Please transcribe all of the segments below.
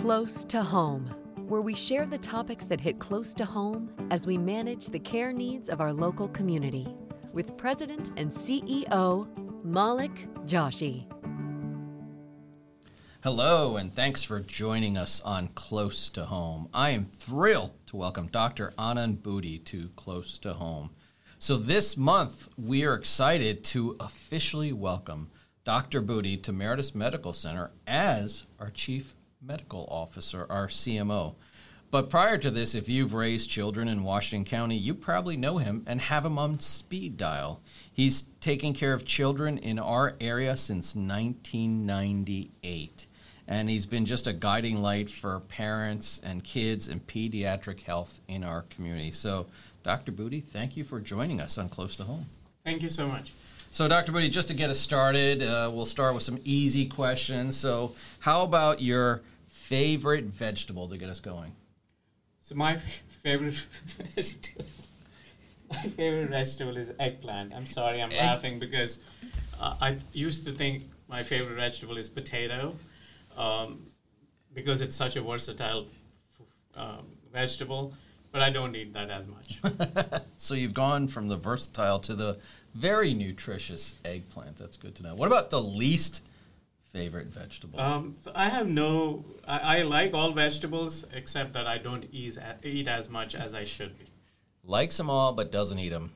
Close to Home, where we share the topics that hit close to home as we manage the care needs of our local community. With President and CEO Maulik Joshi. Hello, and thanks for joining us on Close to Home. I am thrilled to welcome Dr. Anand Budi to Close to Home. So, this month, we are excited to officially welcome Dr. Budi to Meritus Medical Center as our Chief Medical Officer, our CMO. But prior to this, if you've raised children in Washington County, you probably know him and have him on speed dial. He's taken care of children in our area since 1998. And he's been just a guiding light for parents and kids and pediatric health in our community. So, Dr. Budi, thank you for joining us on Close to Home. Thank you so much. So, Dr. Budi, just to get us started, uh, we'll start with some easy questions. So, how about your favorite vegetable to get us going? So my favorite vegetable, my favorite vegetable is eggplant. I'm sorry, I'm Egg. laughing because uh, I used to think my favorite vegetable is potato, um, because it's such a versatile um, vegetable. But I don't eat that as much. so you've gone from the versatile to the very nutritious eggplant. That's good to know. What about the least favorite vegetable? Um, so I have no. I, I, like all vegetables except that I don't eat, eat as much as I should be. Likes them all, but doesn't eat them.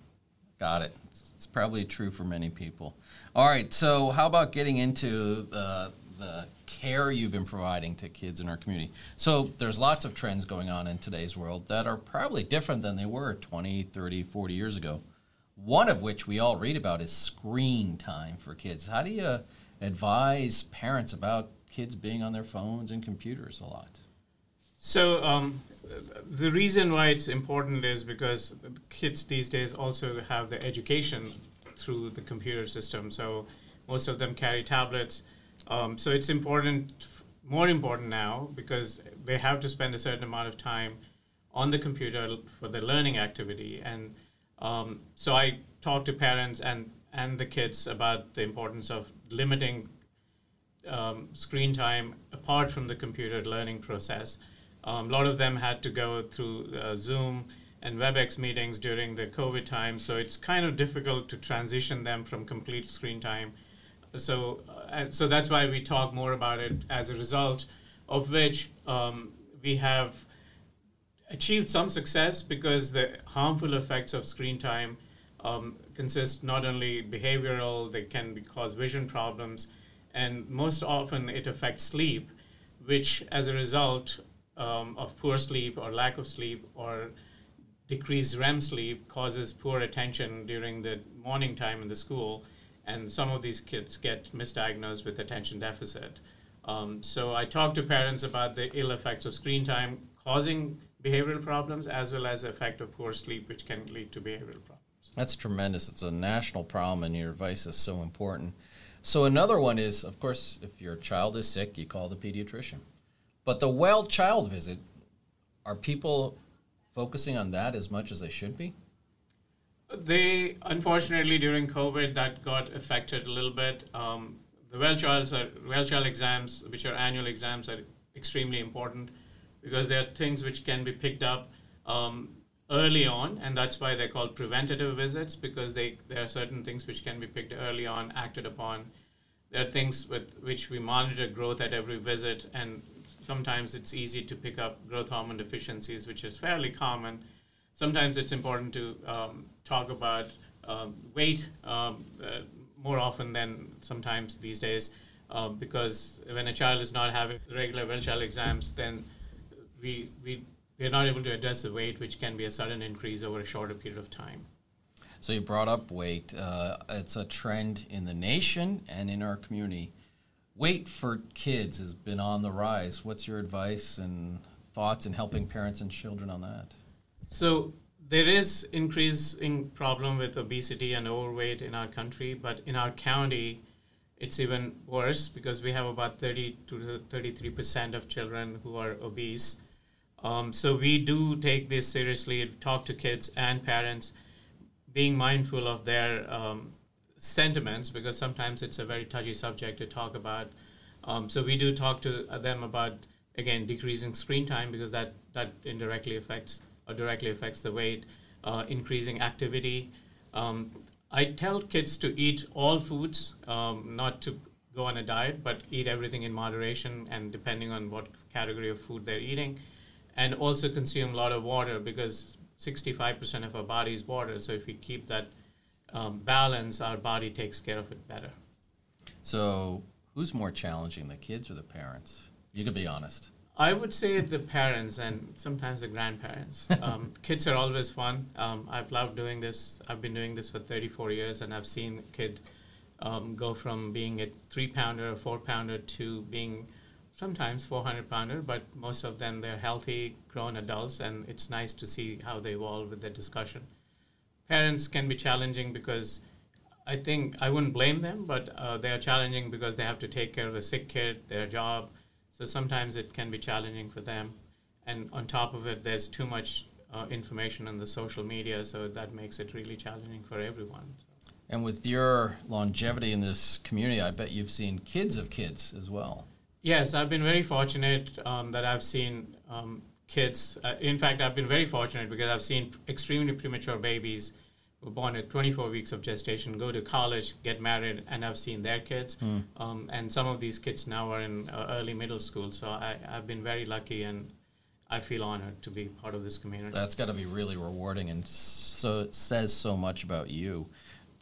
Got it. It's, it's probably true for many people. All right. So how about getting into the the care you've been providing to kids in our community? So there's lots of trends going on in today's world that are probably different than they were 20, 30, 40 years ago. One of which we all read about is screen time for kids. How do you advise parents about kids being on their phones and computers a lot? So, um, the reason why it's important is because kids these days also have the education through the computer system. So, most of them carry tablets. Um, so, it's important, more important now, because they have to spend a certain amount of time on the computer for the learning activity. And um, so, I talk to parents and and the kids about the importance of limiting um, screen time apart from the computer learning process. Um, a lot of them had to go through uh, Zoom and WebEx meetings during the COVID time, so it's kind of difficult to transition them from complete screen time. So, uh, so that's why we talk more about it. As a result of which, um, we have achieved some success because the harmful effects of screen time um, consist not only behavioral, they can cause vision problems, and most often it affects sleep, which as a result um, of poor sleep or lack of sleep or decreased REM sleep causes poor attention during the morning time in the school, and some of these kids get misdiagnosed with attention deficit. Um, so I talk to parents about the ill effects of screen time causing behavioral problems as well as the effect of poor sleep, which can lead to behavioral problems. That's tremendous. It's a national problem, and your advice is so important. So, another one is, of course, if your child is sick, you call the pediatrician. But the well child visit, are people focusing on that as much as they should be? They, unfortunately, during COVID, that got affected a little bit. Um, the well child, well child exams, which are annual exams, are extremely important because there are things which can be picked up um, early on, and that's why they're called preventative visits because they there are certain things which can be picked early on, acted upon. There are things with which we monitor growth at every visit, and sometimes it's easy to pick up growth hormone deficiencies, which is fairly common. Sometimes it's important to um, talk about um, weight um, uh, more often than sometimes these days, uh, because when a child is not having regular well child exams, then we we we are not able to address the weight, which can be a sudden increase over a shorter period of time. So you brought up weight. Uh, it's a trend in the nation and in our community. Weight for kids has been on the rise. What's your advice and thoughts in helping parents and children on that? So there is increasing problem with obesity and overweight in our country, but in our county, it's even worse because we have about 30 to 33 percent of children who are obese um, so we do take this seriously, talk to kids and parents, being mindful of their um, sentiments because sometimes it's a very touchy subject to talk about. Um, so we do talk to them about again, decreasing screen time because that, that indirectly affects or directly affects the weight, uh, increasing activity. Um, I tell kids to eat all foods, um, not to go on a diet, but eat everything in moderation and depending on what category of food they're eating. And also consume a lot of water because 65% of our body is water. So if we keep that um, balance, our body takes care of it better. So, who's more challenging, the kids or the parents? You could be honest. I would say the parents and sometimes the grandparents. Um, kids are always fun. Um, I've loved doing this. I've been doing this for 34 years, and I've seen a kid um, go from being a three pounder or four pounder to being sometimes 400 pounder, but most of them they're healthy, grown adults, and it's nice to see how they evolve with the discussion. Parents can be challenging because I think I wouldn't blame them, but uh, they are challenging because they have to take care of a sick kid, their job. So sometimes it can be challenging for them. And on top of it, there's too much uh, information on the social media, so that makes it really challenging for everyone. And with your longevity in this community, I bet you've seen kids of kids as well. Yes, I've been very fortunate um, that I've seen um, kids. Uh, in fact, I've been very fortunate because I've seen extremely premature babies who were born at 24 weeks of gestation, go to college, get married, and I've seen their kids. Mm. Um, and some of these kids now are in uh, early middle school. So I, I've been very lucky and I feel honored to be part of this community. That's got to be really rewarding and so says so much about you.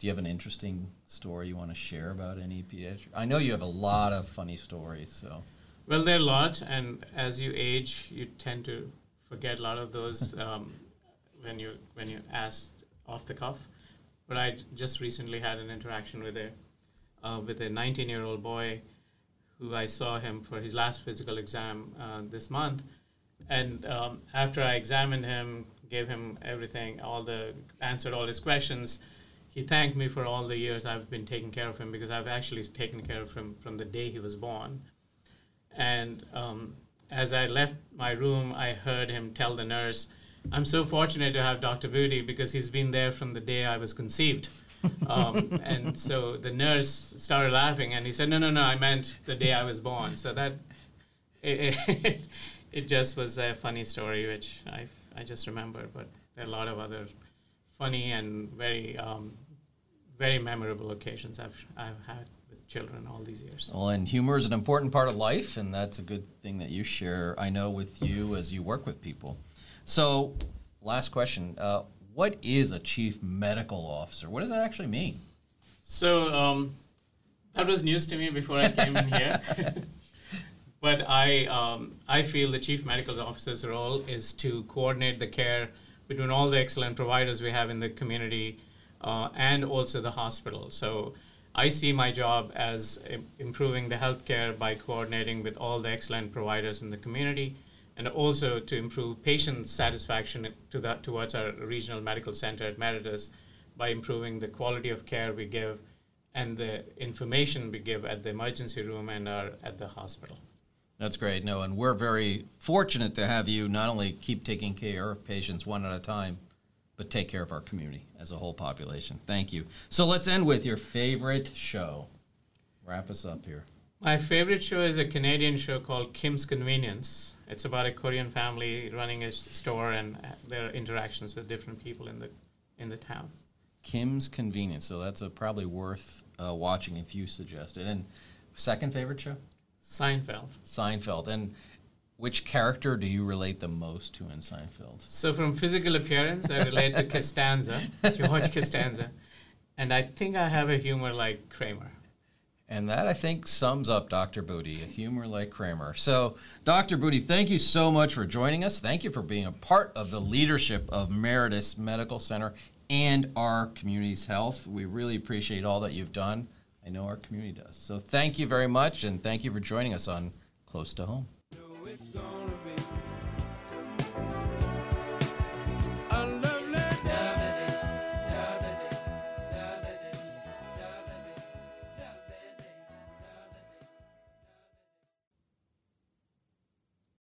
Do you have an interesting story you want to share about NEPH? I know you have a lot of funny stories, so. Well, there are a lot, and as you age, you tend to forget a lot of those um, when you when you ask off the cuff. But I just recently had an interaction with a uh, with a 19 year old boy who I saw him for his last physical exam uh, this month, and um, after I examined him, gave him everything, all the answered all his questions. He thanked me for all the years I've been taking care of him because I've actually taken care of him from the day he was born. And um, as I left my room, I heard him tell the nurse, I'm so fortunate to have Dr. Budi because he's been there from the day I was conceived. um, and so the nurse started laughing, and he said, "No, no, no, I meant the day I was born." So that it, it, it just was a funny story, which I I just remember. But there are a lot of other funny and very um, very memorable occasions I've I've had with children all these years. Well, and humor is an important part of life, and that's a good thing that you share. I know with you as you work with people. So, last question: uh, What is a chief medical officer? What does that actually mean? So um, that was news to me before I came in here. but I um, I feel the chief medical officer's role is to coordinate the care between all the excellent providers we have in the community uh, and also the hospital. So I see my job as improving the healthcare by coordinating with all the excellent providers in the community and also to improve patient satisfaction to that, towards our regional medical center at Meritus by improving the quality of care we give and the information we give at the emergency room and our, at the hospital. That's great. No, and we're very fortunate to have you not only keep taking care of patients one at a time, but take care of our community as a whole population. Thank you. So let's end with your favorite show. Wrap us up here. My favorite show is a Canadian show called Kim's Convenience. It's about a Korean family running a store and their interactions with different people in the in the town. Kim's Convenience. So that's a probably worth uh, watching if you suggest it. And second favorite show? Seinfeld. Seinfeld. And which character do you relate the most to in Seinfeld? So, from physical appearance, I relate to Costanza, George Costanza, and I think I have a humor like Kramer. And that, I think, sums up Dr. Budi, a humor like Kramer. So, Dr. Budi, thank you so much for joining us. Thank you for being a part of the leadership of Meritus Medical Center and our community's health. We really appreciate all that you've done. I know our community does. So, thank you very much, and thank you for joining us on Close to Home